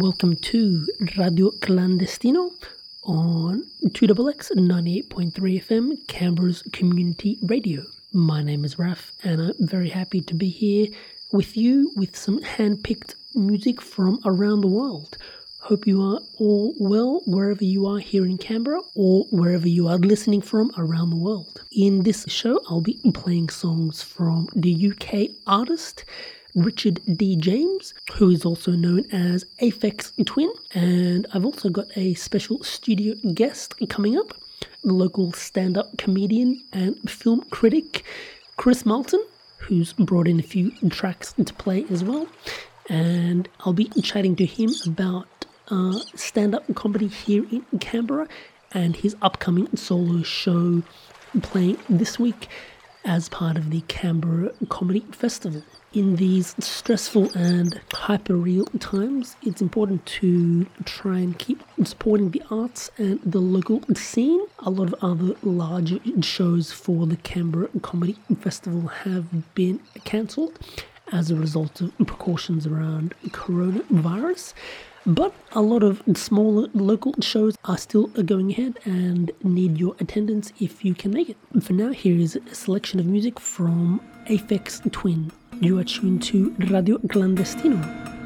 welcome to Radio Clandestino on 2XX 98.3 FM, Canberra's community radio. My name is Raf, and I'm very happy to be here with you with some hand picked music from around the world. Hope you are all well wherever you are here in Canberra or wherever you are listening from around the world. In this show, I'll be playing songs from the UK artist Richard D. James, who is also known as Aphex Twin. And I've also got a special studio guest coming up, local stand up comedian and film critic Chris Marlton, who's brought in a few tracks to play as well. And I'll be chatting to him about uh, stand up comedy here in Canberra and his upcoming solo show playing this week as part of the Canberra Comedy Festival in these stressful and hyper real times, it's important to try and keep supporting the arts and the local scene. A lot of other larger shows for the Canberra Comedy Festival have been cancelled as a result of precautions around coronavirus. But a lot of smaller local shows are still going ahead and need your attendance if you can make it. For now, here is a selection of music from Aphex Twin. You are tuned to Radio Clandestino.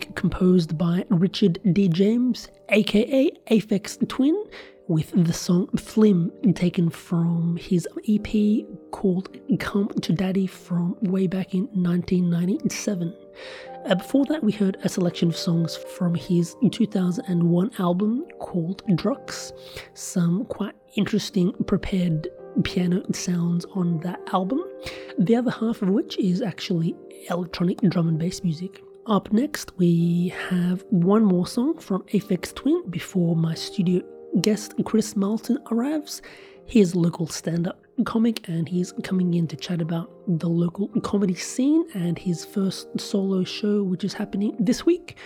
Music composed by Richard D. James, aka Aphex Twin, with the song Flim taken from his EP called Come to Daddy from way back in 1997. Uh, before that, we heard a selection of songs from his 2001 album called Drukqs. Some quite interesting prepared piano sounds on that album, the other half of which is actually electronic drum and bass music. Up next, we have one more song from Aphex Twin before my studio guest Chris Marlton arrives. He's a local stand up comic and he's coming in to chat about the local comedy scene and his first solo show, which is happening this week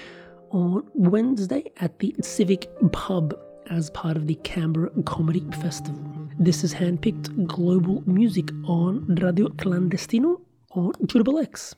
on Wednesday at the Civic Pub as part of the Canberra Comedy Festival. This is handpicked global music on Radio Clandestino on 2XX.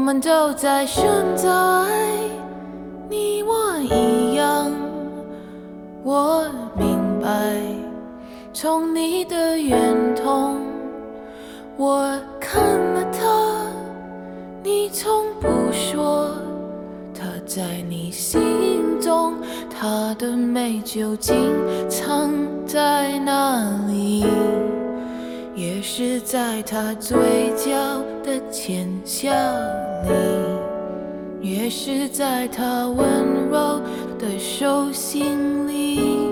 我们都在选择爱，你我一样。我明白，从你的眼瞳，我看了他，你从不说，他在你心中，他的美究竟藏在哪里？也是在他嘴角的浅笑里，越是在他温柔的手心里。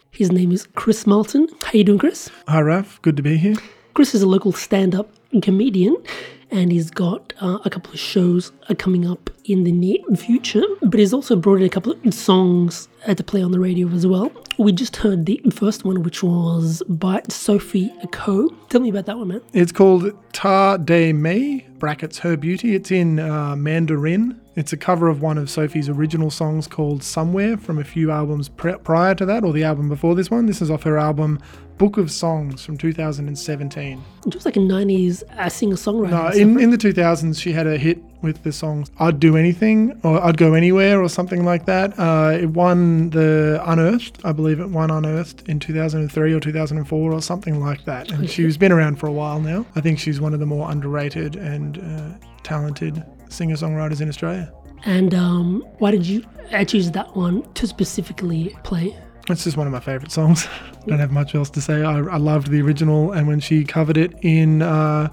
His name is Chris Marlton. How you doing, Chris? Hi, Raf. Good to be here. Chris is a local stand-up comedian, and he's got uh, a couple of shows coming up in the near future. But he's also brought in a couple of songs to play on the radio as well. We just heard the first one, which was by Sophie Koh. Tell me about that one, man. It's called Ta De Me, brackets Her Beauty. It's in uh, Mandarin. It's a cover of one of Sophie's original songs called Somewhere from a few albums pre- prior to that, or the album before this one. This is off her album Book of Songs from 2017. It was like a '90s uh, singer-songwriter. No, in, in the 2000s, she had a hit with the song I'd Do Anything or I'd Go Anywhere or something like that. Uh, it won the Unearthed, I believe it won Unearthed in 2003 or 2004 or something like that. And she's been around for a while now. I think she's one of the more underrated and uh, talented singer songwriters in Australia. And um, why did you choose that one to specifically play? It's just one of my favourite songs. Don't have much else to say. I, I loved the original, and when she covered it in uh,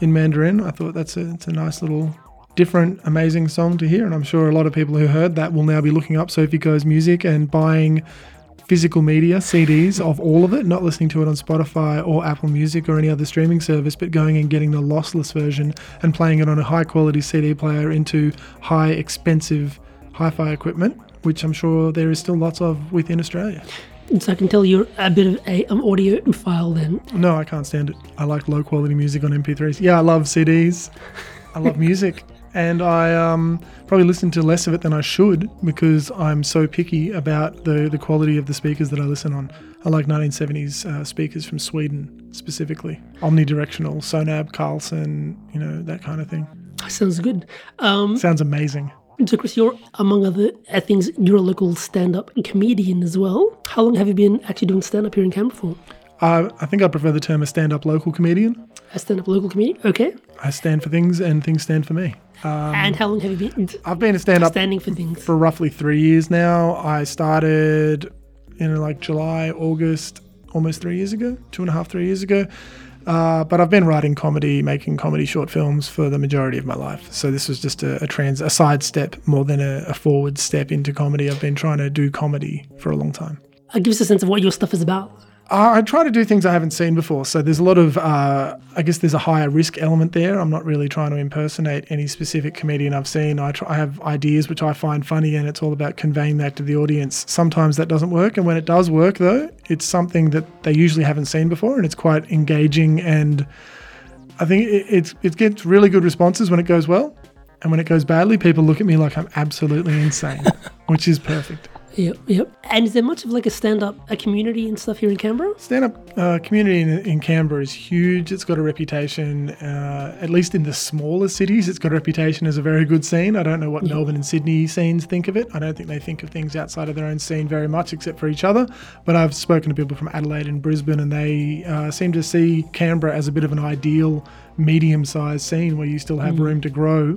in Mandarin, I thought that's a it's a nice little different, amazing song to hear. And I'm sure a lot of people who heard that will now be looking up Sophie Koh's music and buying physical media CDs of all of it, not listening to it on Spotify or Apple Music or any other streaming service, but going and getting the lossless version and playing it on a high quality CD player into high expensive hi-fi equipment, which I'm sure there is still lots of within Australia. So I can tell you're a bit of a um, audiophile then. No, I can't stand it. I like low quality music on MP3s. Yeah, I love CDs. I love music. And I um, probably listen to less of it than I should because I'm so picky about the, the quality of the speakers that I listen on. I like 1970s uh, speakers from Sweden specifically. Omnidirectional, Sonab, Carlson, you know, that kind of thing. Sounds good. Um, Sounds amazing. so Chris, you're among other things, you're a local stand-up comedian as well. How long have you been actually doing stand-up here in Canberra for? Uh, I think I prefer the term a stand up local comedian. A stand-up local comedian. Okay. I stand for things and things stand for me. and how long have you been I've been a stand up standing for things? for roughly three years now. I started in like July, August, almost three years ago, two and a half, three years ago. Uh, but I've been writing comedy, making comedy short films for the majority of my life. So this was just a, a trans, a side step more than a, a forward step into comedy. I've been trying to do comedy for a long time. Uh, give us a sense of what your stuff is about. Uh, I try to do things I haven't seen before. So there's a lot of, uh, I guess there's a higher risk element there. I'm not really trying to impersonate any specific comedian I've seen. I, try, I have ideas which I find funny, and it's all about conveying that to the audience. Sometimes that doesn't work, and when it does work, though, it's something that they usually haven't seen before, and it's quite engaging. And I think it, it's, it gets really good responses when it goes well. And when it goes badly, people look at me like I'm absolutely insane, which is perfect. Yep, yep. And is there much of like a stand-up a community and stuff here in Canberra? Stand-up uh, community in, in Canberra is huge. It's got a reputation, uh, at least in the smaller cities, it's got a reputation as a very good scene. I don't know what Yeah. Melbourne and Sydney scenes think of it. I don't think they think of things outside of their own scene very much, except for each other. But I've spoken to people from Adelaide and Brisbane, and they uh, seem to see Canberra as a bit of an ideal medium-sized scene where you still have room to grow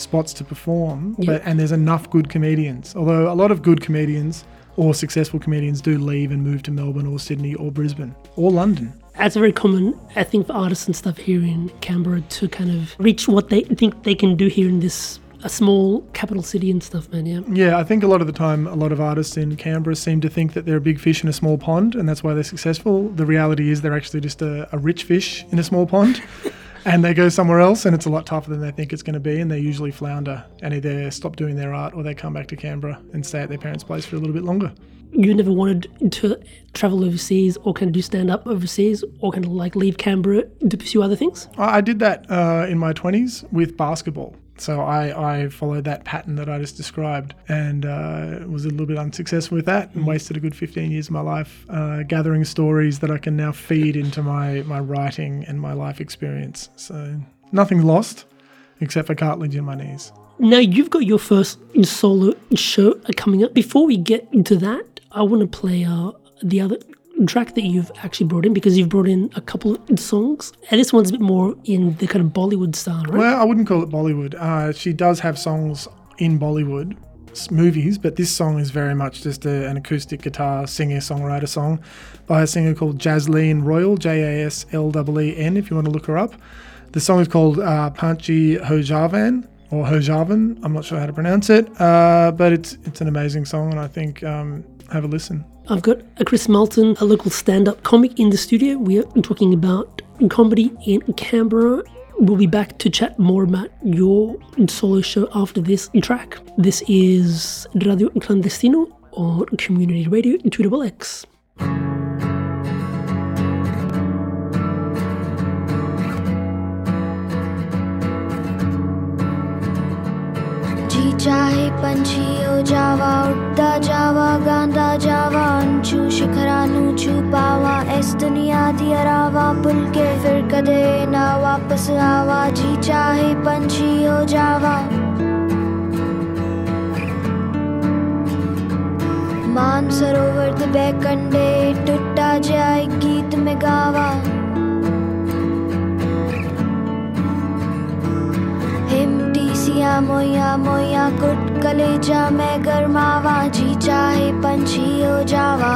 spots to perform, Yeah. but and there's enough good comedians. Although a lot of good comedians or successful comedians do leave and move to Melbourne or Sydney or Brisbane or London. That's a very common, I think, for artists and stuff here in Canberra to kind of reach what they think they can do here in this a small capital city and stuff, man. Yeah. Yeah, I think a lot of the time, a lot of artists in Canberra seem to think that they're a big fish in a small pond, and that's why they're successful. The reality is they're actually just a, a rich fish in a small pond. And they go somewhere else, and it's a lot tougher than they think it's going to be, and they usually flounder and either stop doing their art or they come back to Canberra and stay at their parents' place for a little bit longer. You never wanted to travel overseas or kind of do stand up overseas or kind of like leave Canberra to pursue other things? I did that uh, in my 20s with basketball. So I, I followed that pattern that I just described and uh, was a little bit unsuccessful with that and wasted a good 15 years of my life uh, gathering stories that I can now feed into my, my writing and my life experience. So nothing lost except for cartilage in my knees. Now you've got your first solo show coming up. Before we get into that, I want to play uh, the other track that you've actually brought in because you've brought in a couple of songs, and this one's a bit more in the kind of Bollywood style, right? Well, I wouldn't call it Bollywood. Uh, she does have songs in Bollywood movies, but this song is very much just a, an acoustic guitar singer songwriter song by a singer called Jasleen Royal, J A S L E E N, if you want to look her up. The song is called uh, Panchi Hojavan or Hojavan. I'm not sure how to pronounce it, uh, but it's it's an amazing song, and I think um, have a listen. I've got a Chris Marlton, a local stand-up comic in the studio. We're talking about comedy in Canberra. We'll be back to chat more about your solo show after this track. This is Radio Clandestino on Community Radio 2XX. चाहे पंछी हो जावा उड़ता जावा, गांदा जावा, अंचू, शिखरानू छू पावा इस दुनिया दी अरावा भुल के फिर कदे ना वापस आवा, जी चाहे पंछी हो जावा। मान सरोवर दे बैकंडे टुट्टा जाए गीत में गावा। हिमटी सिया मोया मोया कुट कलेजा मैं गरमावा जी चाहे पंछी हो जावा।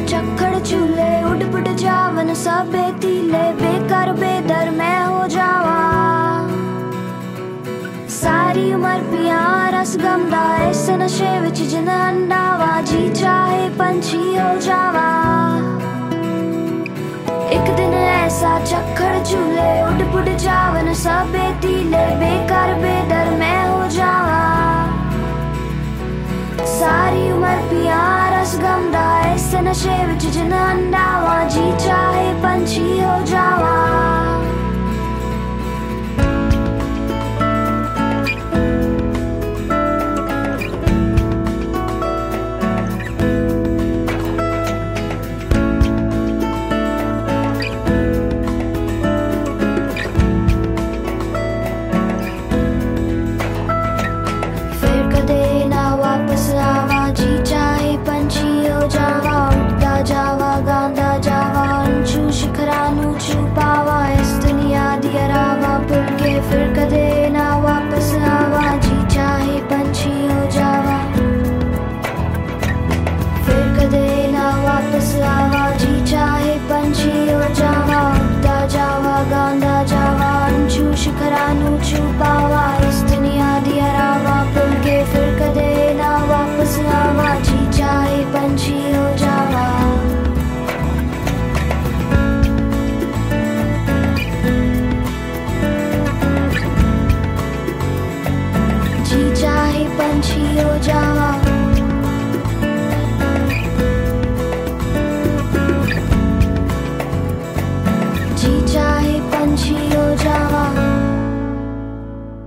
चक्कर चूल्हे उड़ जावन सबे तीले। बेकर, बेदर मैं हो जावा। सारी उम्र पिया रस गमदा इस नशे विच जिन अंडावा। जी चाहे पंछी हो जावा। एक दिन ऐसा चक्कर चूल्हे उड़ बुड़ जावन सबे तीले। बेकर, बेदर मैं हो जावा। सारी उम्र पिया रस गमदा इस नशे विच जिन अंडावा जी चाहे पंछी हो जावा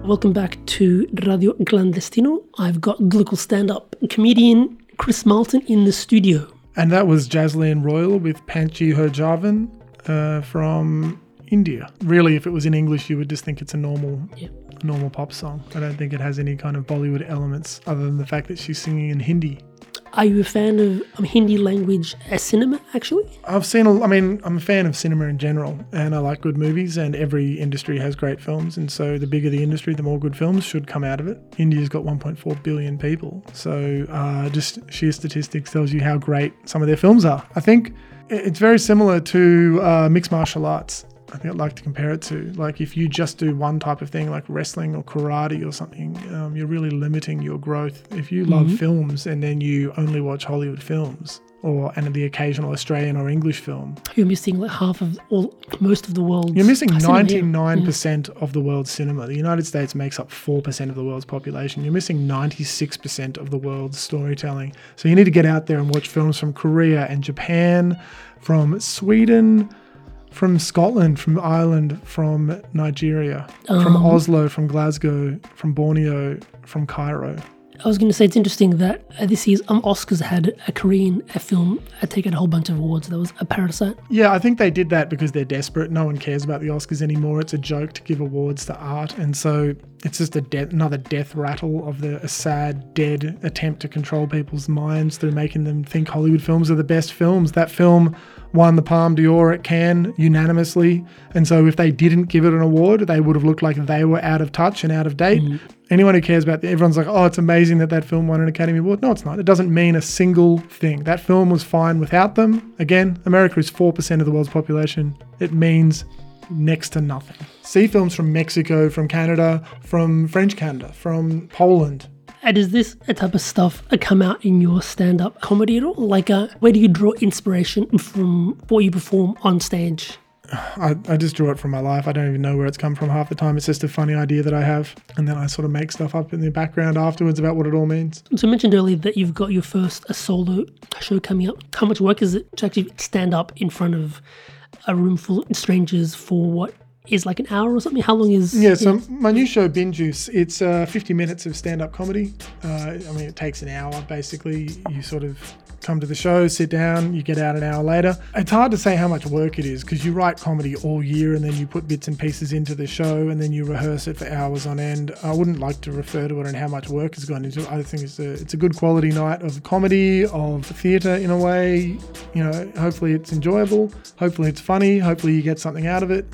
Welcome back to Radio Clandestino. I've got local stand up comedian Chris Marlton in the studio. And that was Jasleen Royal with Panchi Herjavan uh, from India. Really, if it was in English, you would just think it's a normal, Yeah. a normal pop song. I don't think it has any kind of Bollywood elements other than the fact that she's singing in Hindi. Are you a fan of um, Hindi language cinema, actually? I've seen, a, I mean, I'm a fan of cinema in general, and I like good movies, and every industry has great films. And so, the bigger the industry, the more good films should come out of it. India's got 1.4 billion people. So, uh, just sheer statistics tells you how great some of their films are. I think it's very similar to uh, mixed martial arts. I think I'd like to compare it to like if you just do one type of thing like wrestling or karate or something, um, you're really limiting your growth. If you love films and then you only watch Hollywood films or and the occasional Australian or English film, You're missing like half of all, most of the world. you're missing 99% of the world's cinema. The United States makes up 4% of the world's population. You're missing 96% of the world's storytelling. So you need to get out there and watch films from Korea and Japan, from Sweden, from Scotland, from Ireland, from Nigeria, from Oslo, from Glasgow, from Borneo, from Cairo. I was going to say it's interesting that uh, this year's um, Oscars had a Korean a film uh, taken a whole bunch of awards. There was a Parasite. Yeah, I think they did that because they're desperate. No one cares about the Oscars anymore. It's a joke to give awards to art, and so it's just a de- another death rattle of the a sad, dead attempt to control people's minds through making them think Hollywood films are the best films. That film won the Palme d'Or at Cannes unanimously, and so if they didn't give it an award, they would have looked like they were out of touch and out of date. Mm. Anyone who cares about everyone's like, oh, it's amazing that that film won an Academy Award. No, it's not. It doesn't mean a single thing. That film was fine without them. Again, America is 4% of the world's population. It means next to nothing. See films from Mexico, from Canada, from French Canada, from Poland. And does this type of stuff uh, come out in your stand-up comedy at all? Like, uh, where do you draw inspiration from what you perform on stage? I, I just draw it from my life. I don't even know where it's come from half the time. It's just a funny idea that I have. And then I sort of make stuff up in the background afterwards about what it all means. So you mentioned earlier that you've got your first a solo show coming up. How much work is it to actually stand up in front of a room full of strangers for what is like an hour or something? How long is Yeah, so my new show, Bin Juice, it's uh, 50 minutes of stand up comedy. Uh, I mean, it takes an hour basically. You sort of come to the show, sit down, you get out an hour later. It's hard to say how much work it is because you write comedy all year and then you put bits and pieces into the show and then you rehearse it for hours on end. I wouldn't like to refer to it and how much work has gone into it. I think it's a, it's a good quality night of comedy, of theatre in a way. You know, hopefully it's enjoyable, hopefully it's funny, hopefully you get something out of it.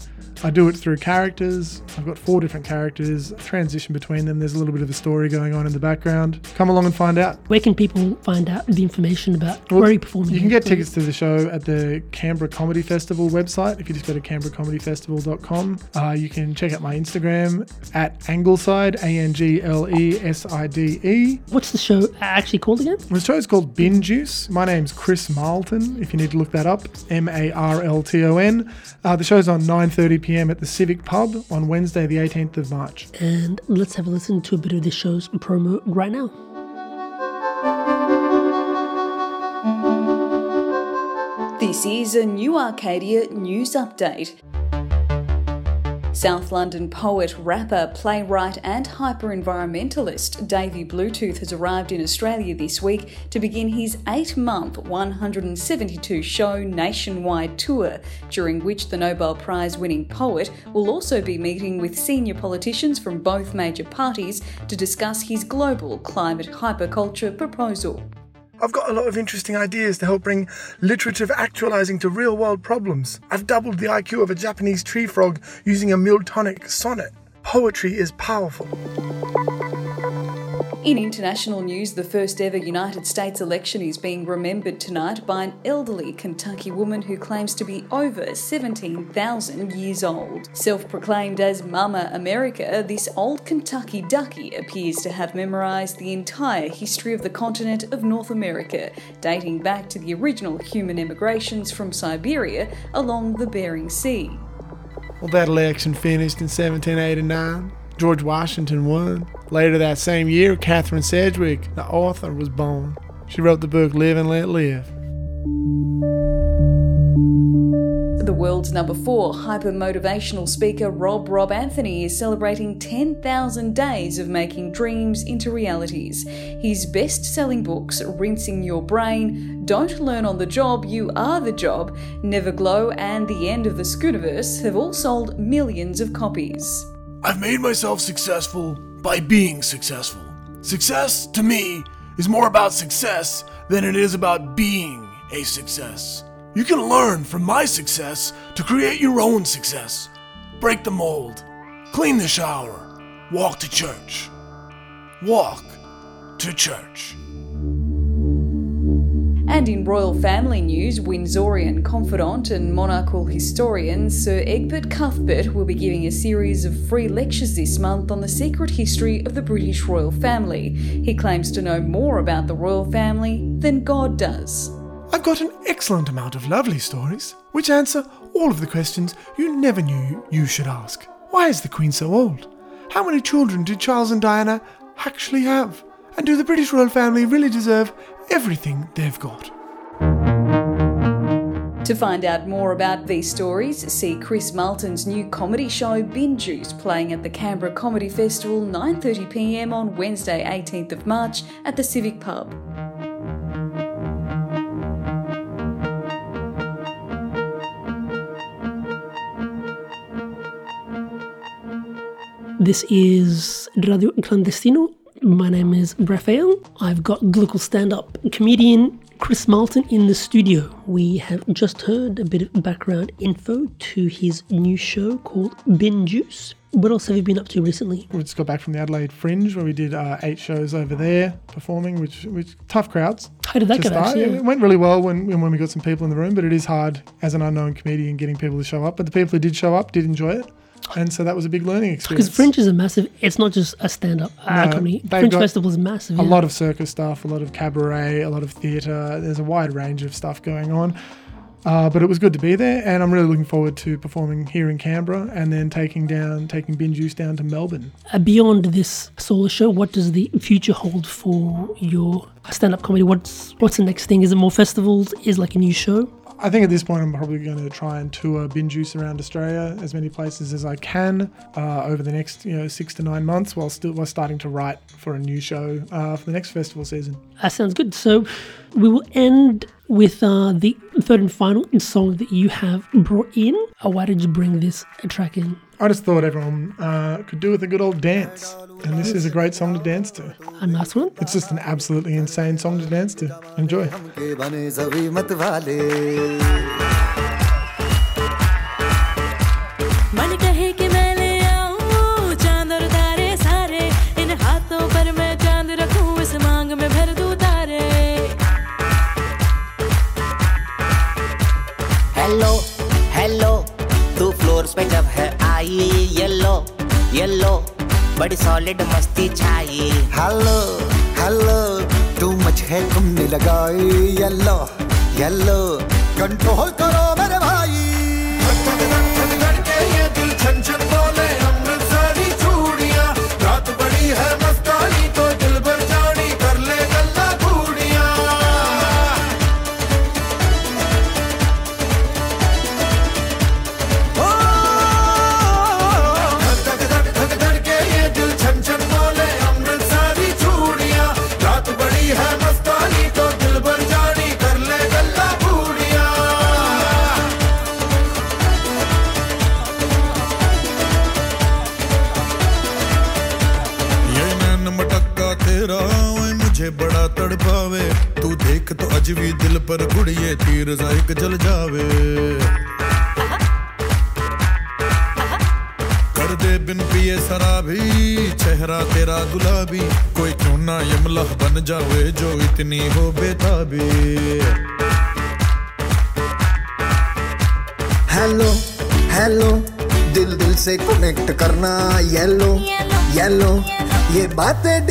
I do it through characters. I've got four different characters, transition between them. There's a little bit of a story going on in the background. Come along and find out. Where can people find out the information about where are you performing? You can get tickets to the show at the Canberra Comedy Festival website. If you just go to canberracomedyfestival.com, uh, you can check out my Instagram at Angleside, A N G L E S I D E. What's the show actually called again? The show is called Bin Juice. My name's Chris Marlton. If you need to look that up, M A R L T O N. Uh, the show's on 9:30 p.m. at the Civic Pub on Wednesday, the 18th of March. And let's have a listen to a bit of the show's promo right now. This is a New Arcadia news update. South London poet, rapper, playwright, and hyper environmentalist Davy Bluetooth has arrived in Australia this week to begin his eight month, 172 show nationwide tour, during which the Nobel Prize winning poet will also be meeting with senior politicians from both major parties to discuss his global climate hyperculture proposal. I've got a lot of interesting ideas to help bring literative actualizing to real world problems. I've doubled the IQ of a Japanese tree frog using a Miltonic sonnet. Poetry is powerful. In international news, the first ever United States election is being remembered tonight by an elderly Kentucky woman who claims to be over 17,000 years old. Self proclaimed as Mama America, this old Kentucky ducky appears to have memorised the entire history of the continent of North America, dating back to the original human emigrations from Siberia along the Bering Sea. Well, that election finished in 1789. George Washington won. Later that same year, Catharine Sedgwick, the author, was born. She wrote the book Live and Let Live. The world's number four hyper motivational speaker Rob Rob Anthony is celebrating 10,000 days of making dreams into realities. His best selling books, Rinsing Your Brain, Don't Learn on the Job, You Are the Job, Never Glow, and The End of the Scooniverse have all sold millions of copies. I've made myself successful by being successful. Success, to me, is more about success than it is about being a success. You can learn from my success to create your own success. Break the mold, clean the shower, walk to church. Walk to church. And in royal family news, Windsorian confidant and monarchal historian Sir Egbert Cuthbert will be giving a series of free lectures this month on the secret history of the British royal family. He claims to know more about the royal family than God does. I've got an excellent amount of lovely stories, which answer all of the questions you never knew you should ask. Why is the Queen so old? How many children did Charles and Diana actually have? And do the British royal family really deserve everything they've got? To find out more about these stories, see Chris Marlton's new comedy show Bin Juice playing at the Canberra Comedy Festival 9:30 p.m. on Wednesday 18th of March at the Civic Pub. This is Radio Clandestino. My name is Raphael. I've got local stand up comedian Chris Marlton in the studio. We have just heard a bit of background info to his new show called Bin Juice. What else have you been up to recently? We just got back from the Adelaide Fringe where we did uh, eight shows over there performing, which which tough crowds. How did that go? start. Actually? It went really well when when we got some people in the room, but it is hard as an unknown comedian getting people to show up. But the people who did show up did enjoy it, and so that was a big learning experience. Because Fringe is a massive. It's not just a stand-up uh, No, comedy. Fringe Festival is massive. a yeah. lot of circus stuff, a lot of cabaret, a lot of theatre. There's a wide range of stuff going on. Uh, but it was good to be there, and I'm really looking forward to performing here in Canberra and then taking down, taking Bin Juice down to Melbourne. Uh, beyond this solo show, what does the future hold for your stand-up comedy? What's what's the next thing? Is it more festivals? Is like a new show? I think at this point I'm probably going to try and tour Bin Juice around Australia as many places as I can uh, over the next you know six to nine months, while still while starting to write for a new show uh, for the next festival season. That sounds good. So we will end with uh, the third and final song that you have brought in. Uh, why did you bring this track in? I just thought everyone uh, could do with a good old dance, and this is a great song to dance to. A nice one. It's just an absolutely insane song to dance to. Enjoy. के बने सभी मत वाले मन कहे कि मैं ले आऊं चांद और तारे सारे इन हाथों पर मैं चांद रखूं इस मांग में भर दूं तारे हेलो हेलो तू फ्लोर पे जब है आई येलो येलो बड़ी सॉलिड मस्ती छाई। हेलो हेलो टू मच है तुमने लगाई येलो येलो कंट्रोल करो। जो इतनी हो बेताबी। हेलो हेलो दिल दिल से कनेक्ट करना येलो येलो ये बातें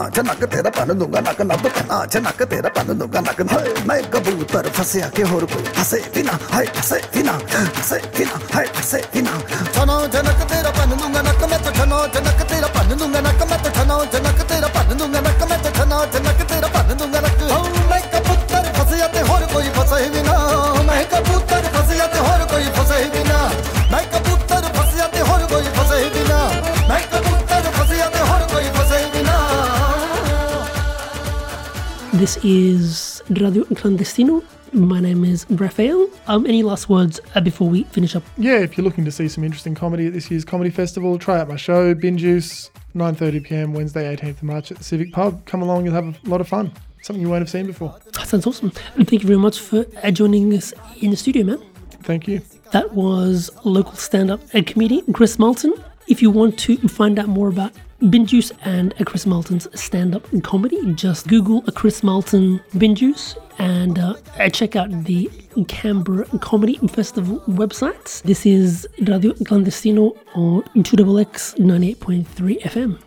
छना छनक तेरा पन दूँगा नक नब छना छनक तेरा पन दूँगा नक हाय मैं कबूतर फंसे के होर कोई। फंसे बिना हाय फंसे बिना फंसे बिना हाय फंसे बिना। छनो छनक तेरा पन दूँगा नक मैं तो छनो छनक तेरा पन दूँगा नक मैं तो छनो छनक तेरा पन दूँगा नक मैं तो छनो छनक तेरा पन दूँगा नक हाँ, मैं कबूतर फंसे के होर कोई फंसे बिना। मैं कबूतर फंसे के होर कोई फंसे बिना। मैं This is Radio Clandestino. My name is Raphael. Um, any last words uh, before we finish up? Yeah, if you're looking to see some interesting comedy at this year's comedy festival, try out my show, Bin Juice, 9:30 p.m. Wednesday, 18th of March at the Civic Pub. Come along, you'll have a lot of fun. Something you won't have seen before. That sounds awesome. And thank you very much for uh, joining us in the studio, man. Thank you. That was local stand-up uh, comedian Chris Marlton. If you want to find out more about Bin Juice and Chris Marlton's stand-up comedy, just Google a Chris Moulton Bin Juice and uh, check out the Canberra Comedy Festival websites. This is Radio Clandestino on 2XX 98.3 FM.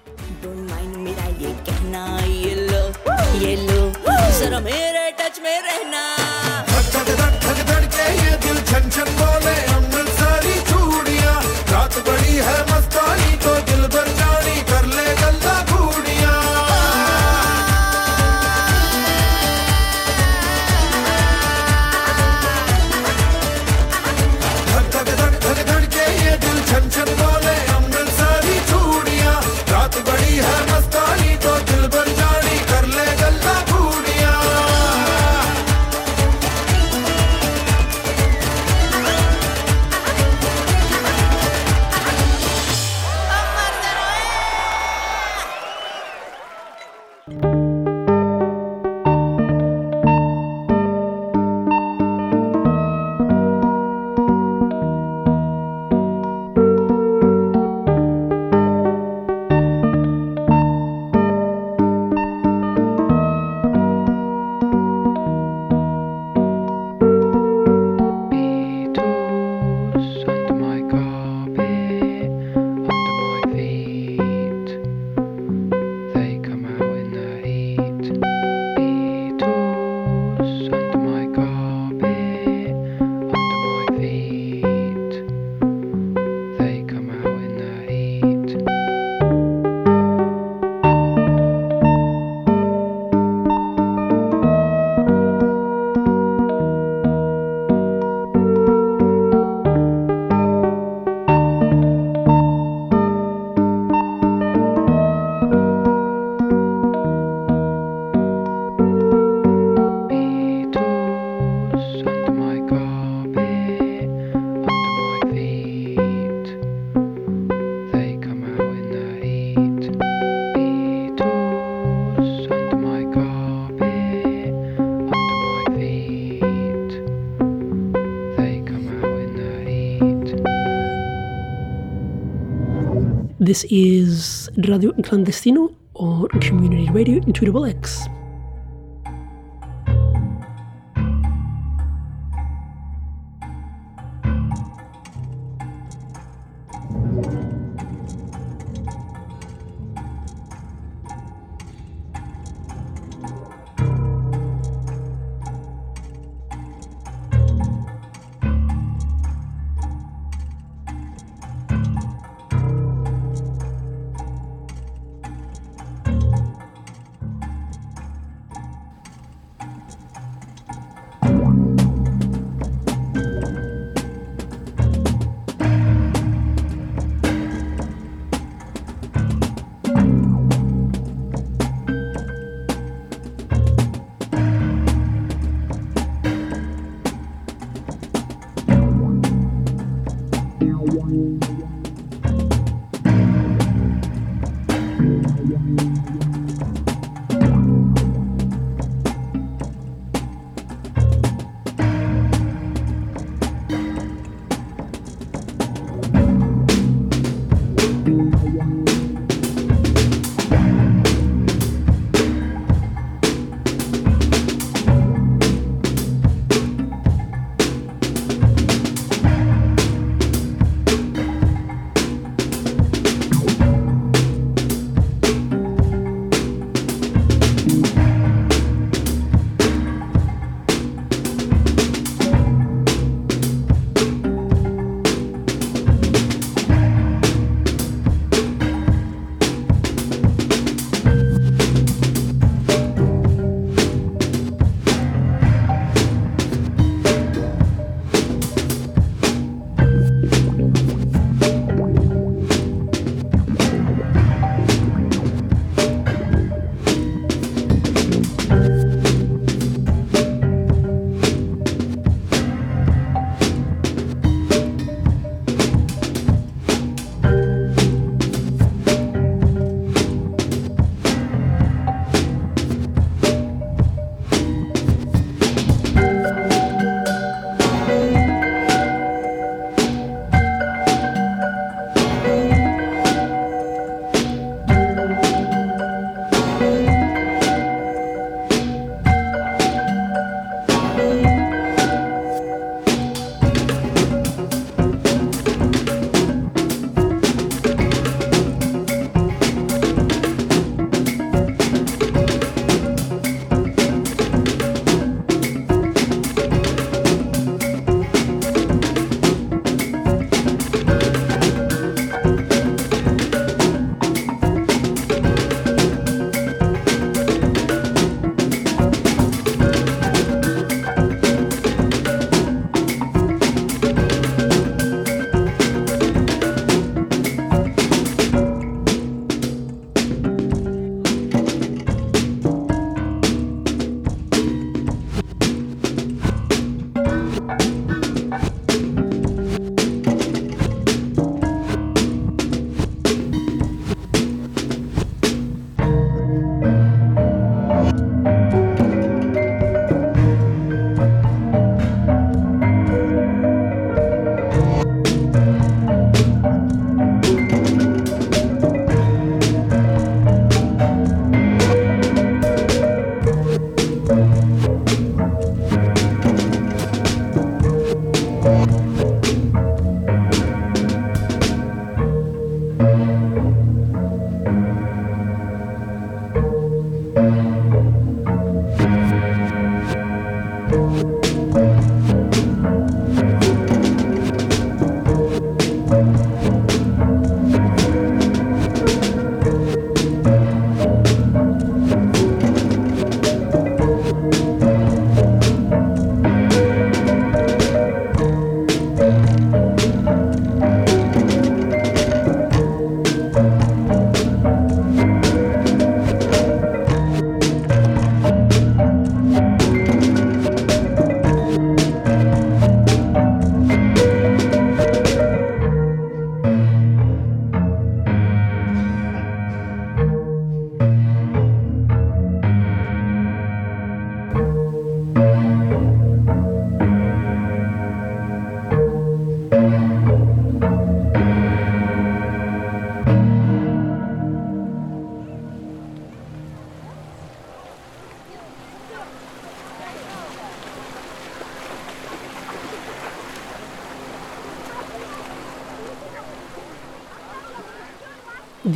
This is Radio Clandestino on Community Radio 2XX.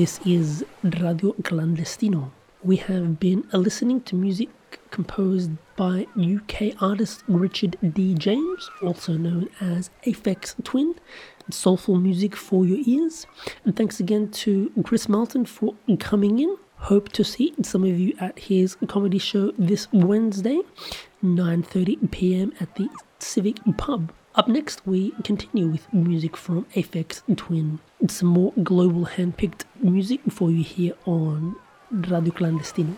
This is Radio Clandestino. We have been listening to music composed by UK artist Richard D. James, also known as Aphex Twin, soulful music for your ears. And thanks again to Chris Marlton for coming in. Hope to see some of you at his comedy show this Wednesday, 9:30 p.m. at the Civic Pub. Up next, we continue with music from Aphex Twin. It's some more global handpicked music for you here on Radio Clandestino.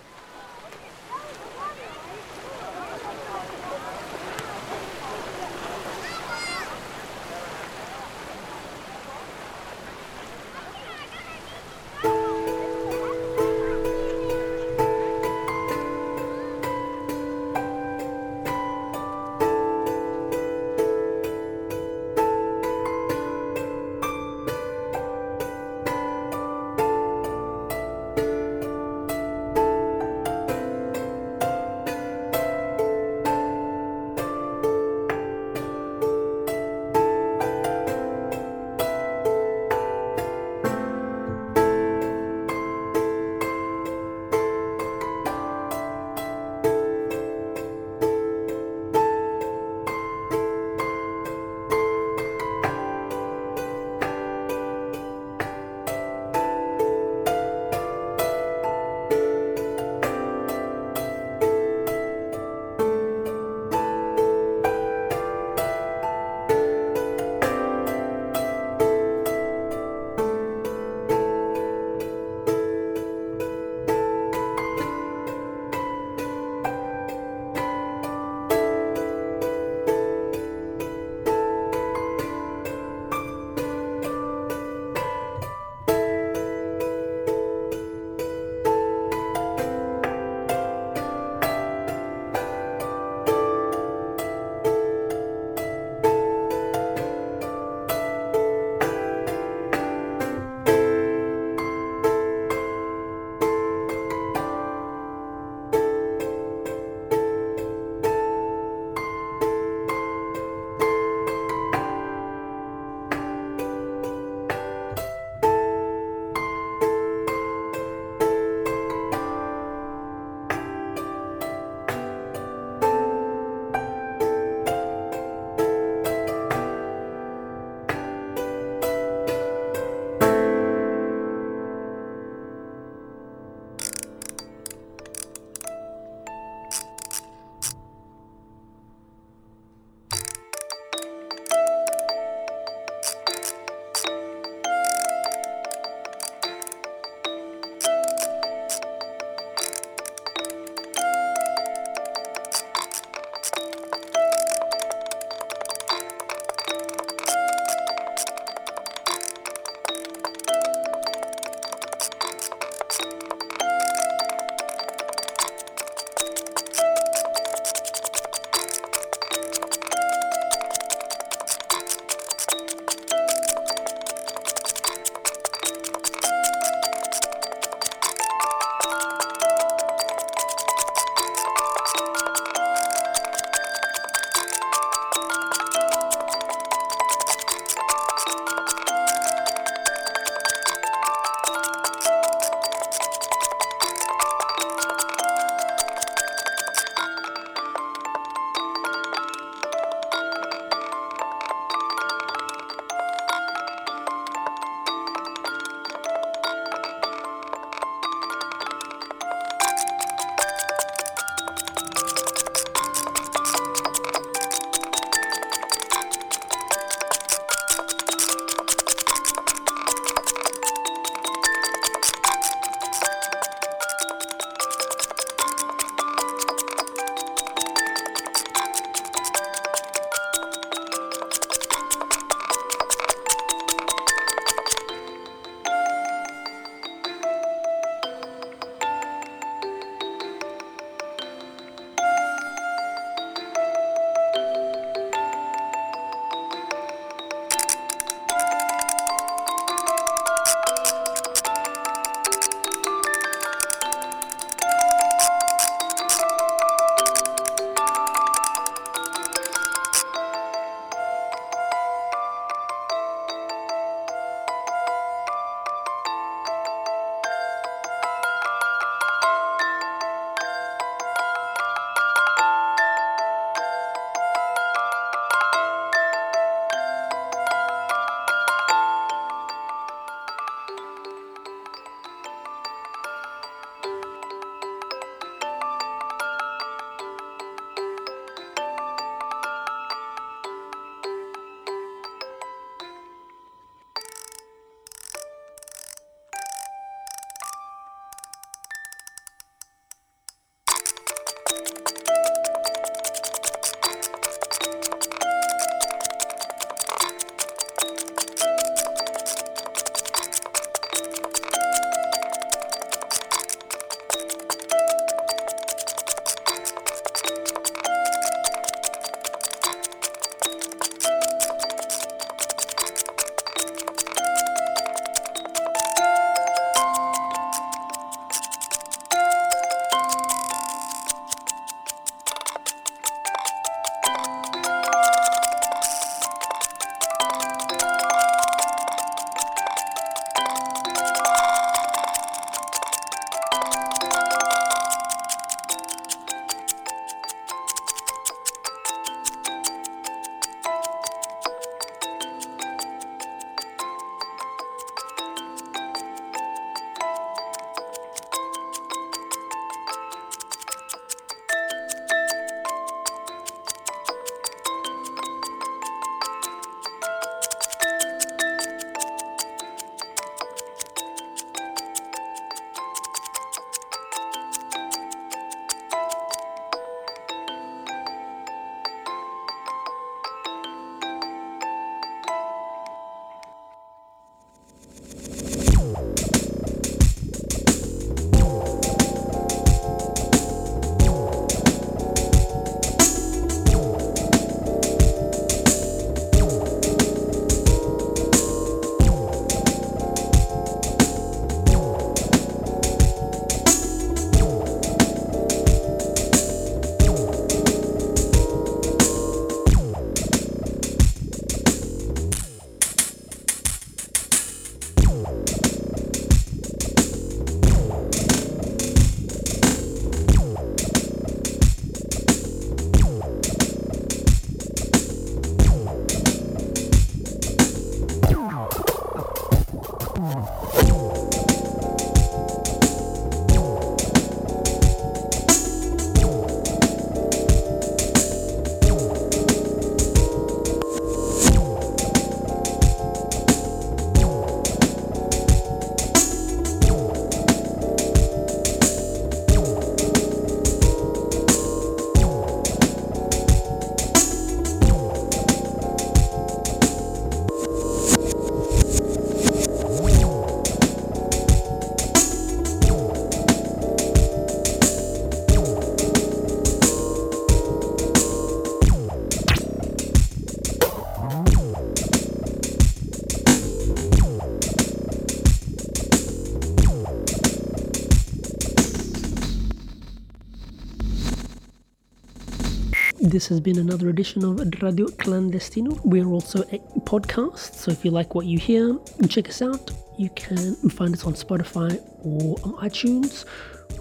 This has been another edition of Radio Clandestino. We're also a podcast, so if you like what you hear, check us out. You can find us on Spotify or iTunes,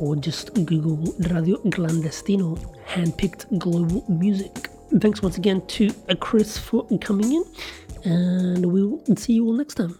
or just Google Radio Clandestino, handpicked global music. Thanks once again to Chris for coming in, and we'll see you all next time.